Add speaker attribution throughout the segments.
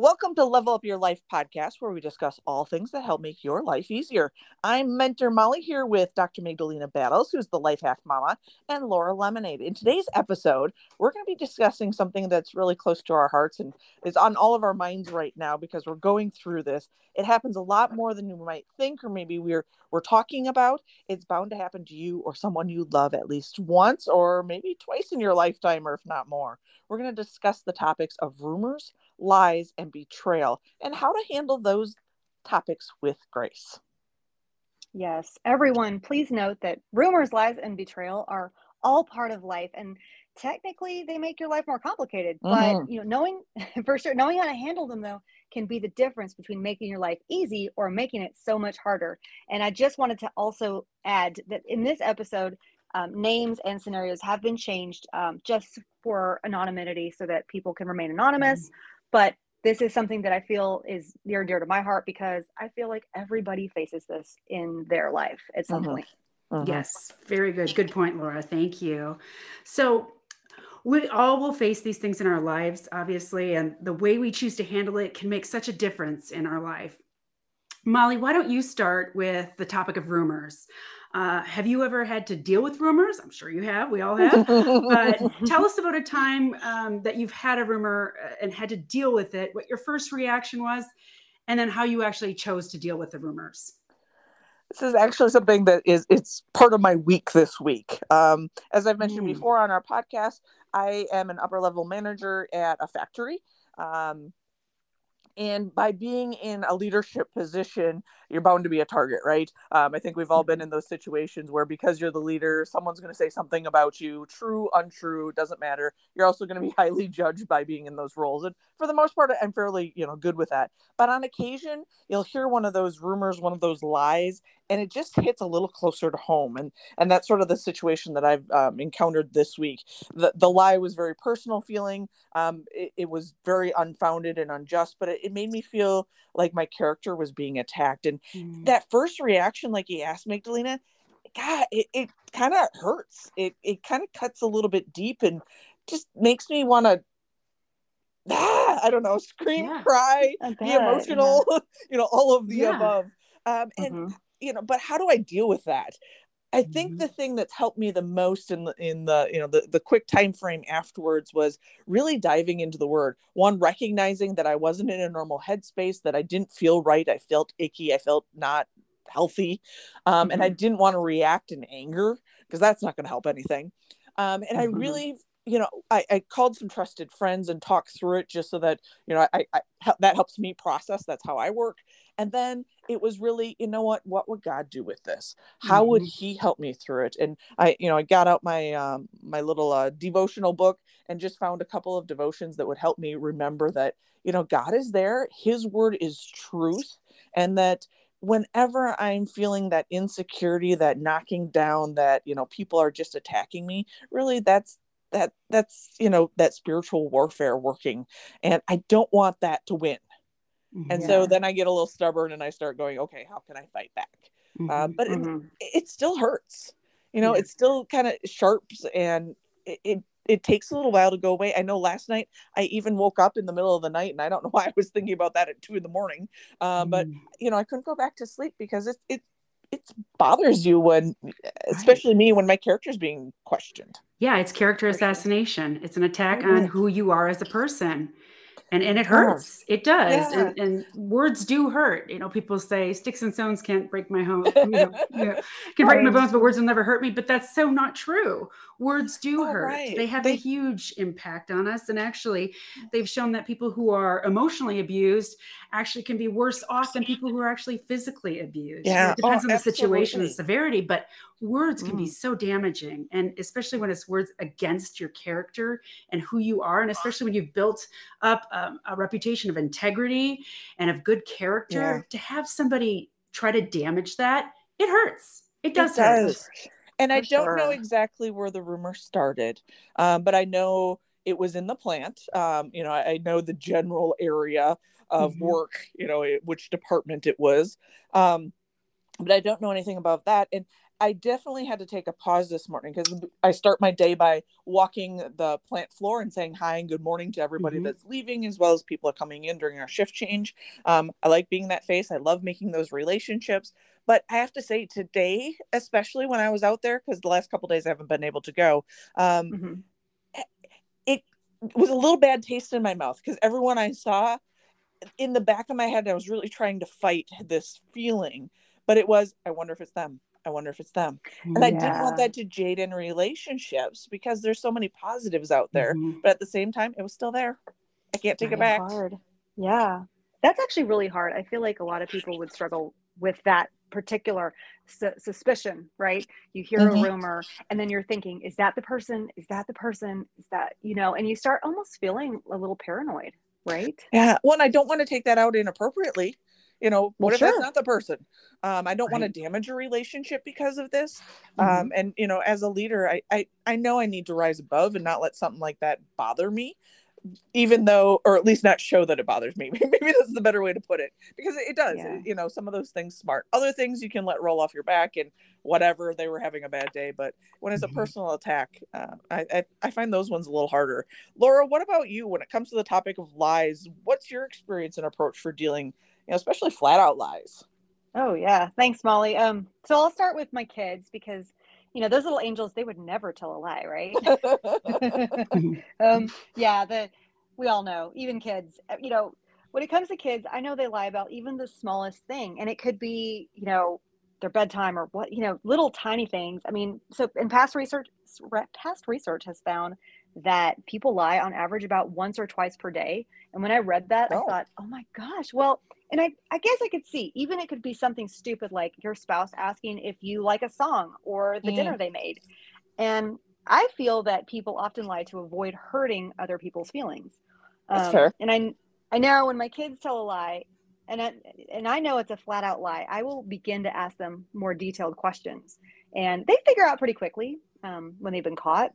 Speaker 1: Welcome to Level Up Your Life podcast, where we discuss all things that help make your life easier. I'm Mentor Molly here with Dr. Magdalena Battles, who's the Life Hack Mama, and Laura Lemonade. In today's episode, we're going to be discussing something that's really close to our hearts and is on all of our minds right now because we're going through this. It happens a lot more than you might think, or maybe we're we're talking about. It's bound to happen to you or someone you love at least once, or maybe twice in your lifetime, or if not more. We're going to discuss the topics of rumors lies, and betrayal, and how to handle those topics with grace.
Speaker 2: Yes, everyone, please note that rumors, lies, and betrayal are all part of life, and technically they make your life more complicated. Mm-hmm. But you know, knowing for sure, knowing how to handle them though can be the difference between making your life easy or making it so much harder. And I just wanted to also add that in this episode, um, names and scenarios have been changed um, just for anonymity so that people can remain anonymous. But this is something that I feel is near and dear to my heart because I feel like everybody faces this in their life at some mm-hmm. point.
Speaker 3: Mm-hmm. Yes, very good. Good point, Laura. Thank you. So, we all will face these things in our lives, obviously, and the way we choose to handle it can make such a difference in our life. Molly, why don't you start with the topic of rumors? Uh, have you ever had to deal with rumors? I'm sure you have. We all have. but tell us about a time um, that you've had a rumor uh, and had to deal with it, what your first reaction was, and then how you actually chose to deal with the rumors.
Speaker 1: This is actually something that is it's part of my week this week. Um, as I've mentioned mm. before on our podcast, I am an upper level manager at a factory. Um, and by being in a leadership position you're bound to be a target right? Um, i think we've all been mm-hmm. in those situations where because you're the leader someone's going to say something about you true untrue doesn't matter. You're also going to be highly judged by being in those roles and for the most part i'm fairly you know good with that. But on occasion you'll hear one of those rumors one of those lies and it just hits a little closer to home and and that's sort of the situation that i've um, encountered this week. The, the lie was very personal feeling. Um, it, it, was very unfounded and unjust but it, it, made me feel like my character was being attacked and mm. that first reaction like he asked magdalena god it, it kind of hurts it, it kind of cuts a little bit deep and just makes me want to ah, i don't know scream yeah, cry be emotional yeah. you know all of the yeah. above um, and mm-hmm you know but how do i deal with that i think mm-hmm. the thing that's helped me the most in the in the you know the, the quick time frame afterwards was really diving into the word one recognizing that i wasn't in a normal headspace that i didn't feel right i felt icky i felt not healthy um, mm-hmm. and i mm-hmm. didn't want to react in anger because that's not going to help anything um, and mm-hmm. i really you know I, I called some trusted friends and talked through it just so that you know I, I that helps me process that's how i work and then it was really you know what what would god do with this how mm-hmm. would he help me through it and i you know i got out my um my little uh, devotional book and just found a couple of devotions that would help me remember that you know god is there his word is truth and that whenever i'm feeling that insecurity that knocking down that you know people are just attacking me really that's that that's you know that spiritual warfare working and i don't want that to win. And yeah. so then i get a little stubborn and i start going okay how can i fight back mm-hmm. um, but mm-hmm. it, it, still hurts you know yeah. it still kind of sharps and it, it it takes a little while to go away. I know last night I even woke up in the middle of the night and I don't know why I was thinking about that at two in the morning. Uh, but mm. you know, I couldn't go back to sleep because it it it bothers you when especially right. me when my character is being questioned
Speaker 3: yeah it's character assassination it's an attack on who you are as a person and and it hurts. It does. Yeah. and, and, words do hurt. You know people say sticks and stones can't break my home you know, you know, can break my bones but words will never hurt me. But that's so not true. Words do oh, hurt. right. they have they... a huge impact on us. And actually they've shown that people who are emotionally abused actually can be worse off than people who are actually physically abused.
Speaker 1: Yeah.
Speaker 3: it depends oh, on the absolutely. situation and severity but words can mm. be so damaging. And especially when it's words against your character and who you are and especially when you've built up um, a reputation of integrity and of good character yeah. to have somebody try to damage that it hurts it does, it does. hurt
Speaker 1: and I don't sure. know exactly where the rumor started, um, but I know it was in the plant. Um, you know, I, I, know the general area of mm-hmm. work, you know, it, which department it was. Um, but I don't know anything about that. And I definitely had to take a pause this morning because I start my day by walking the plant floor and saying hi and good morning to everybody mm-hmm. that's leaving, as well as people are coming in during our shift change. Um, I like being that face. I love making those relationships. But I have to say, today, especially when I was out there, because the last couple days I haven't been able to go, um, mm-hmm. it was a little bad taste in my mouth because everyone I saw in the back of my head, I was really trying to fight this feeling, but it was, I wonder if it's them I wonder if it's them. And yeah. I didn't want that to jade in relationships because there's so many positives out there. Mm-hmm. But at the same time, it was still there. I can't take it back.
Speaker 2: Hard. Yeah. That's actually really hard. I feel like a lot of people would struggle with that particular su- suspicion, right? You hear mm-hmm. a rumor and then you're thinking, is that the person? Is that the person? Is that, you know, and you start almost feeling a little paranoid, right?
Speaker 1: Yeah. Well, I don't want to take that out inappropriately you know what well, if sure. that's not the person um, i don't right. want to damage a relationship because of this um, mm-hmm. um, and you know as a leader I, I i know i need to rise above and not let something like that bother me even though or at least not show that it bothers me maybe that's the better way to put it because it, does yeah. you know some of those things smart other things you can let roll off your back and whatever they were having a bad day but when it's a mm-hmm. personal attack uh, I, I, I find those ones a little harder laura what about you when it comes to the topic of lies what's your experience and approach for dealing you know, especially flat out lies.
Speaker 2: Oh yeah, thanks, Molly. Um, so I'll start with my kids because you know those little angels they would never tell a lie, right? um, yeah, the we all know, even kids. Uh, you know, when it comes to kids, I know they lie about even the smallest thing, and it could be you know their bedtime or what you know little tiny things. I mean, so in past research, past research has found that people lie on average about once or twice per day. And when I read that, oh. I thought, oh my gosh, well and I, I guess I could see even it could be something stupid like your spouse asking if you like a song or the mm. dinner they made. And I feel that people often lie to avoid hurting other people's feelings.
Speaker 1: That's um, fair.
Speaker 2: And I I know when my kids tell a lie, and I, and I know it's a flat out lie, I will begin to ask them more detailed questions, and they figure out pretty quickly um, when they've been caught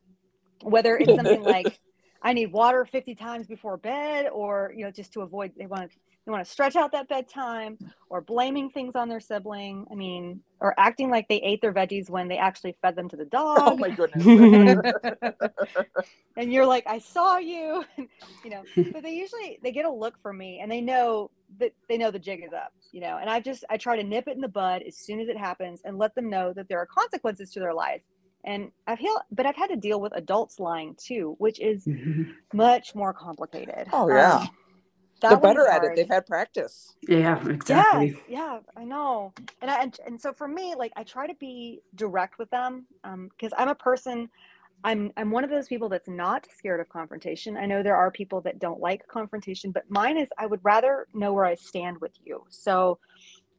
Speaker 2: whether it's something like I need water 50 times before bed, or you know, just to avoid they want to they want to stretch out that bedtime or blaming things on their sibling. I mean, or acting like they ate their veggies when they actually fed them to the dog.
Speaker 1: Oh my goodness.
Speaker 2: and you're like, I saw you, you know, but they usually, they get a look from me and they know that they know the jig is up, you know, and I just, I try to nip it in the bud as soon as it happens and let them know that there are consequences to their lives. And I've had, but I've had to deal with adults lying too, which is much more complicated.
Speaker 1: Oh yeah. Um, they're better at it. They've had practice.
Speaker 3: Yeah, exactly.
Speaker 2: Yeah, yeah, I know. And I and, and so for me, like I try to be direct with them because um, I'm a person. I'm I'm one of those people that's not scared of confrontation. I know there are people that don't like confrontation, but mine is I would rather know where I stand with you. So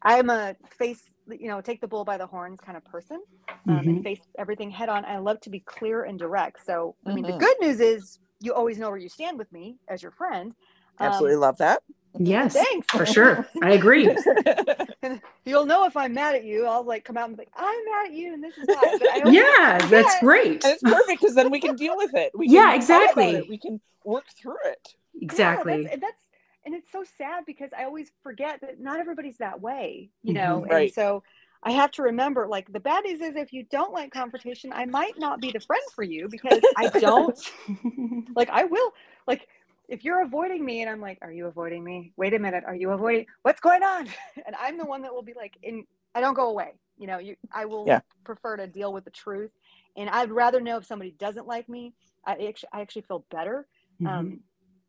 Speaker 2: I'm a face, you know, take the bull by the horns kind of person um, mm-hmm. and face everything head on. I love to be clear and direct. So I mean, mm-hmm. the good news is you always know where you stand with me as your friend
Speaker 1: Absolutely um, love that.
Speaker 3: Yes, thanks for sure. I agree.
Speaker 2: you'll know if I'm mad at you. I'll like come out and be like, I'm mad at you, and this is why.
Speaker 3: yeah, that's great.
Speaker 1: And it's perfect because then we can deal with it. We
Speaker 3: yeah, exactly.
Speaker 1: It. We can work through it.
Speaker 3: Exactly.
Speaker 2: Yeah, that's, that's, and it's so sad because I always forget that not everybody's that way. You mm-hmm. know, mm-hmm, right. and so. I have to remember, like, the bad news is if you don't like confrontation, I might not be the friend for you because I don't, like, I will, like, if you're avoiding me and I'm like, are you avoiding me? Wait a minute, are you avoiding? What's going on? And I'm the one that will be like, in I don't go away. You know, you I will yeah. prefer to deal with the truth. And I'd rather know if somebody doesn't like me. I actually I actually feel better. Mm-hmm. Um,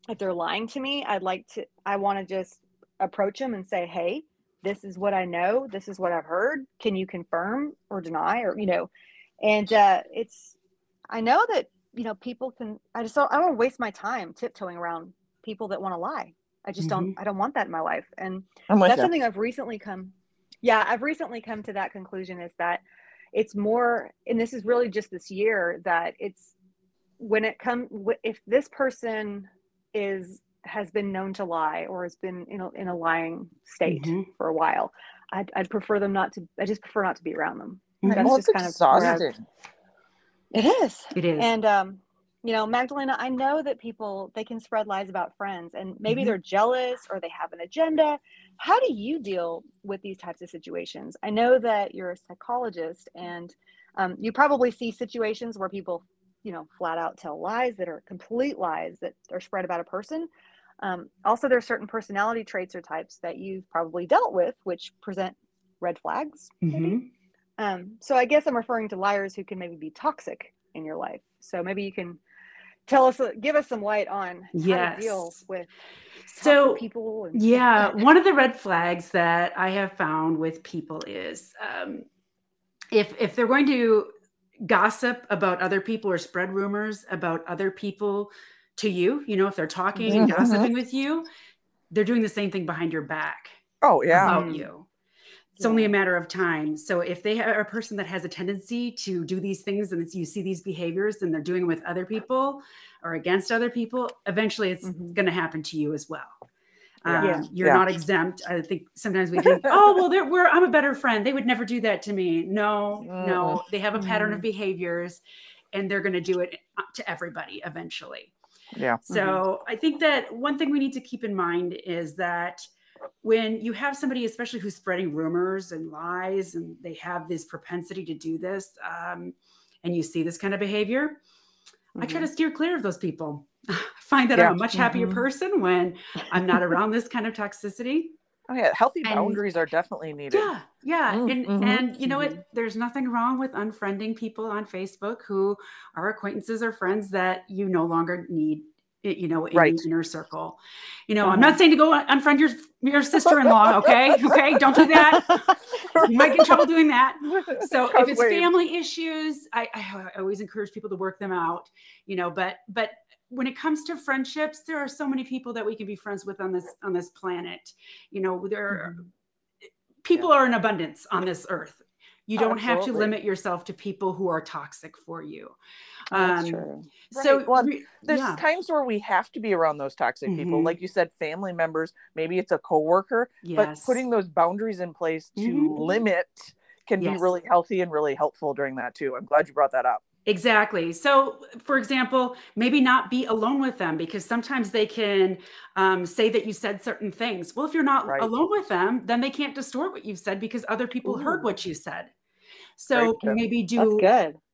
Speaker 2: if they're lying to me, I'd like to I want to just approach them and say, hey, this is what I know, this is what I've heard. Can you confirm or deny? Or, you know, and uh it's I know that you know, people can, I just don't, I don't waste my time tiptoeing around people that want to lie. I just mm-hmm. don't, I don't want that in my life. And that's you. something I've recently come, yeah, I've recently come to that conclusion is that it's more, and this is really just this year that it's when it comes, if this person is, has been known to lie or has been in a, in a lying state mm-hmm. for a while, I'd, I'd prefer them not to, I just prefer not to be around them.
Speaker 1: That's well, just kind exhausting.
Speaker 2: of it is.
Speaker 3: It is.
Speaker 2: And um, you know, Magdalena, I know that people they can spread lies about friends and maybe mm-hmm. they're jealous or they have an agenda. How do you deal with these types of situations? I know that you're a psychologist and um, you probably see situations where people, you know, flat out tell lies that are complete lies that are spread about a person. Um, also, there are certain personality traits or types that you've probably dealt with, which present red flags. Mm-hmm. Um, so I guess I'm referring to liars who can maybe be toxic in your life. So maybe you can tell us give us some light on yes. how to deal with
Speaker 3: so people and- yeah one of the red flags that i have found with people is um, if if they're going to gossip about other people or spread rumors about other people to you you know if they're talking and mm-hmm. gossiping with you they're doing the same thing behind your back
Speaker 1: oh yeah
Speaker 3: about you it's yeah. only a matter of time. So if they are a person that has a tendency to do these things and you see these behaviors and they're doing with other people or against other people, eventually it's mm-hmm. going to happen to you as well. Um, yeah. You're yeah. not exempt. I think sometimes we think, oh, well, we're, I'm a better friend. They would never do that to me. No, mm. no, they have a pattern mm. of behaviors and they're going to do it uh, to everybody eventually.
Speaker 1: Yeah.
Speaker 3: So mm-hmm. I think that one thing we need to keep in mind is that when you have somebody, especially who's spreading rumors and lies, and they have this propensity to do this, um, and you see this kind of behavior, mm-hmm. I try to mm-hmm. steer clear of those people. I find that yeah. I'm a much happier mm-hmm. person when I'm not around this kind of toxicity.
Speaker 1: Oh yeah, healthy and, boundaries are definitely needed.
Speaker 3: Yeah, yeah, mm-hmm. and mm-hmm. and you know what? Mm-hmm. There's nothing wrong with unfriending people on Facebook who are acquaintances or friends that you no longer need you know, in right. inner circle. You know, I'm not saying to go unfriend your your sister-in-law, okay? Okay, don't do that. You might get in trouble doing that. So if it's family issues, I, I always encourage people to work them out, you know, but but when it comes to friendships, there are so many people that we can be friends with on this on this planet. You know, there mm-hmm. people yeah. are in abundance on this earth. You don't have to limit yourself to people who are toxic for you.
Speaker 1: That's um, true. So right. well, there's yeah. times where we have to be around those toxic mm-hmm. people, like you said, family members. Maybe it's a coworker, yes. but putting those boundaries in place to mm-hmm. limit can yes. be really healthy and really helpful during that too. I'm glad you brought that up.
Speaker 3: Exactly. So, for example, maybe not be alone with them because sometimes they can um, say that you said certain things. Well, if you're not right. alone with them, then they can't distort what you've said because other people Ooh. heard what you said. So maybe do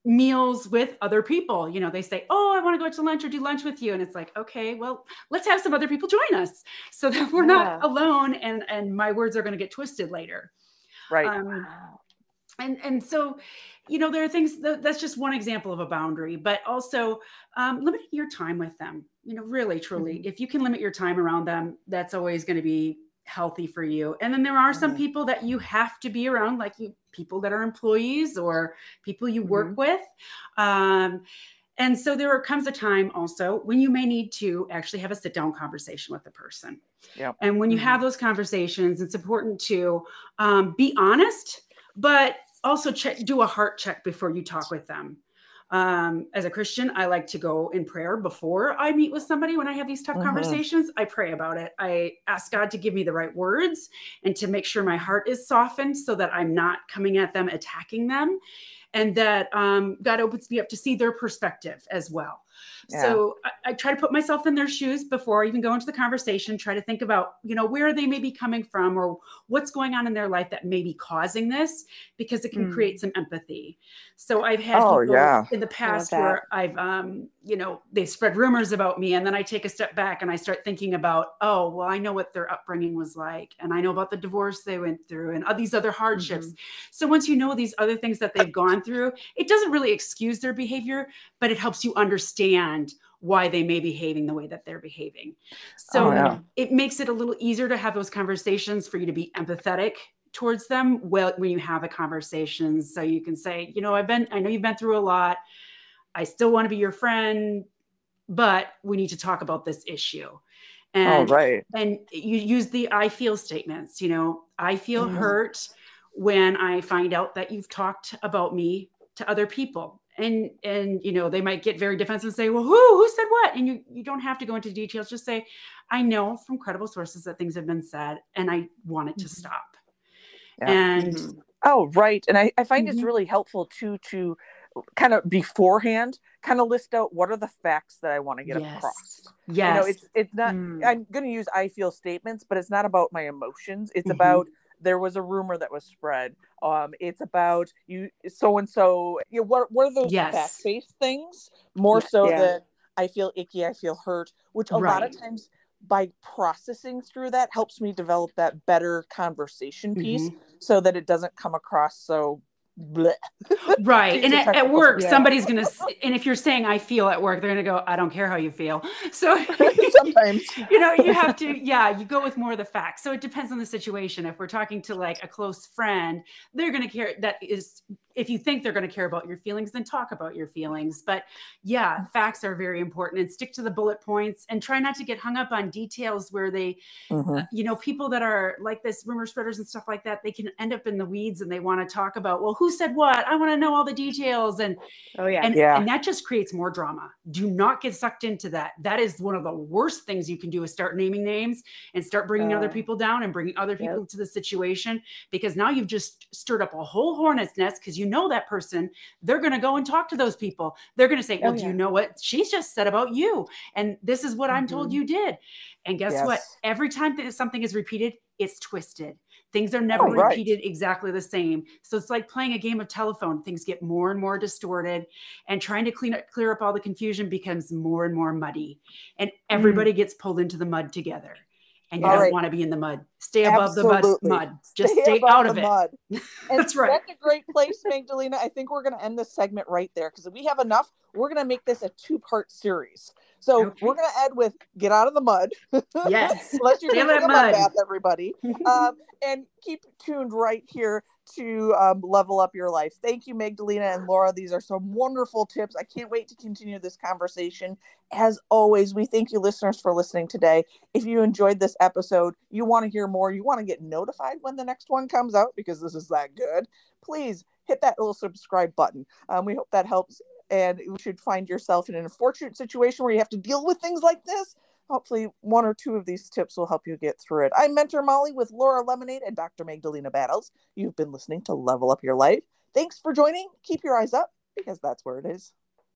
Speaker 3: meals with other people. You know, they say, Oh, I want to go out to lunch or do lunch with you. And it's like, okay, well, let's have some other people join us so that we're yeah. not alone and and my words are going to get twisted later.
Speaker 1: Right. Um,
Speaker 3: and and so you know there are things that, that's just one example of a boundary but also um, limiting your time with them you know really truly mm-hmm. if you can limit your time around them that's always going to be healthy for you. And then there are some mm-hmm. people that you have to be around, like you people that are employees or people you work mm-hmm. with. Um, and so there comes a time also when you may need to actually have a sit down conversation with the person.
Speaker 1: Yep.
Speaker 3: And when you mm-hmm. have those conversations, it's important to um, be honest, but also check, do a heart check before you talk with them. Um, as a Christian, I like to go in prayer before I meet with somebody when I have these tough mm-hmm. conversations. I pray about it. I ask God to give me the right words and to make sure my heart is softened so that I'm not coming at them, attacking them, and that um, God opens me up to see their perspective as well. So I, I, try to put myself in their shoes before I even go into the conversation, try to think about, you know, where they may be coming from or what's going on in their life that may be causing this, because it can mm. create some empathy. So I've had oh, yeah. in the past where I've, um, you know, they spread rumors about me. And then I take a step back and I start thinking about, oh, well, I know what their upbringing was like. And I know about the divorce they went through and all these other hardships. Mm-hmm. So once you know these other things that they've gone through, it doesn't really excuse their behavior, but it helps you understand why they may be behaving the way that they're behaving. So oh, yeah. it makes it a little easier to have those conversations for you to be empathetic towards them well when you have the conversations so you can say you know i've been i know you've been through a lot i still want to be your friend but we need to talk about this issue
Speaker 1: and, oh, right.
Speaker 3: and you use the i feel statements you know i feel mm-hmm. hurt when i find out that you've talked about me to other people and and you know they might get very defensive and say well who who said what and you you don't have to go into details just say i know from credible sources that things have been said and i want it to mm-hmm. stop yeah. and
Speaker 1: mm-hmm. oh right and i, I find mm-hmm. it's really helpful too to kind of beforehand kind of list out what are the facts that I want to get
Speaker 3: yes.
Speaker 1: across.
Speaker 3: Yes.
Speaker 1: You know, it's it's not
Speaker 2: Mm.
Speaker 1: I'm going to use I feel statements, but it's not about my emotions. It's
Speaker 3: Mhm.
Speaker 1: about there was a rumor that was spread. Um, it's about you so and so. You know, what what are those
Speaker 3: Yes.
Speaker 1: fact based things more
Speaker 3: Yeah.
Speaker 1: so
Speaker 2: Yeah.
Speaker 1: than I feel icky, I feel hurt, which a lot of times by processing through that helps me develop that better conversation piece
Speaker 3: Mhm.
Speaker 1: so that it doesn't come across so bleh.
Speaker 3: right and at, at work
Speaker 2: term.
Speaker 3: somebody's gonna and if you're saying i feel at work they're gonna go i don't care how you feel so
Speaker 1: sometimes.
Speaker 3: you know you have to yeah you go with more of the facts so it depends on the situation if we're talking to like a close friend they're going to care that is if you think they're going to care about your feelings then talk about your feelings but yeah facts are very important and stick to the bullet points and try not to get hung up on details where they
Speaker 1: Mhm.
Speaker 3: you know people that are like this rumor spreaders and stuff like that they can end up in the weeds and they want to talk about well who said what i want to know all the details and
Speaker 2: Oh yeah.
Speaker 3: and,
Speaker 1: Yeah.
Speaker 3: and that just creates more drama. Do not get sucked into that. That is one of the worst things you can do is start naming names and start bringing other
Speaker 2: Uh,
Speaker 3: people down and bringing other people to the situation because now you've just stirred up a whole hornet's nest because you know that person. They're going to go and talk to those people. They're going to say,
Speaker 2: Oh,
Speaker 3: well, do you know what she's just said about you? And this is what I'm told
Speaker 2: Mhm.
Speaker 3: you did. And guess what? Every time that something is repeated, it's twisted. Things are never
Speaker 1: Oh, right.
Speaker 3: repeated exactly the same. So it's like playing a game of telephone. Things get more and more distorted, and trying to clean up, clear up all the confusion becomes more and more muddy, and everybody gets pulled into the mud together. And you
Speaker 1: All
Speaker 3: don't
Speaker 1: right.
Speaker 3: want to be in the mud. Stay above the mud.
Speaker 1: Absolutely.
Speaker 3: mud. Just
Speaker 1: Stay
Speaker 3: stay out of it.
Speaker 1: mud.
Speaker 3: That's right.
Speaker 1: That's a great place, Magdalena. I think we're going to end this segment right there because if we have enough, we're going to make this a two part series. So
Speaker 3: Okay.
Speaker 1: we're going to end with get out of the mud.
Speaker 3: Yes.
Speaker 1: Unless you're taking a
Speaker 3: mud.
Speaker 1: bath, everybody. um, and keep tuned right here to um, level up your life. Thank you, Magdalena and Laura. These are some wonderful tips. I can't wait to continue this conversation. As always, we thank you, listeners, for listening today. If you enjoyed this episode, you want to hear more, you want to get notified when the next one comes out because this is that good, please hit that little subscribe button. Um, we hope that helps. And you should find yourself in an unfortunate situation where you have to deal with things like this hopefully one or two of these tips will help you get through it. I'm Mentor Molly with Laura Lemonade and Dr. Magdalena Battles. You've been listening to Level Up Your Life. Thanks for joining. Keep your eyes up because that's where it is.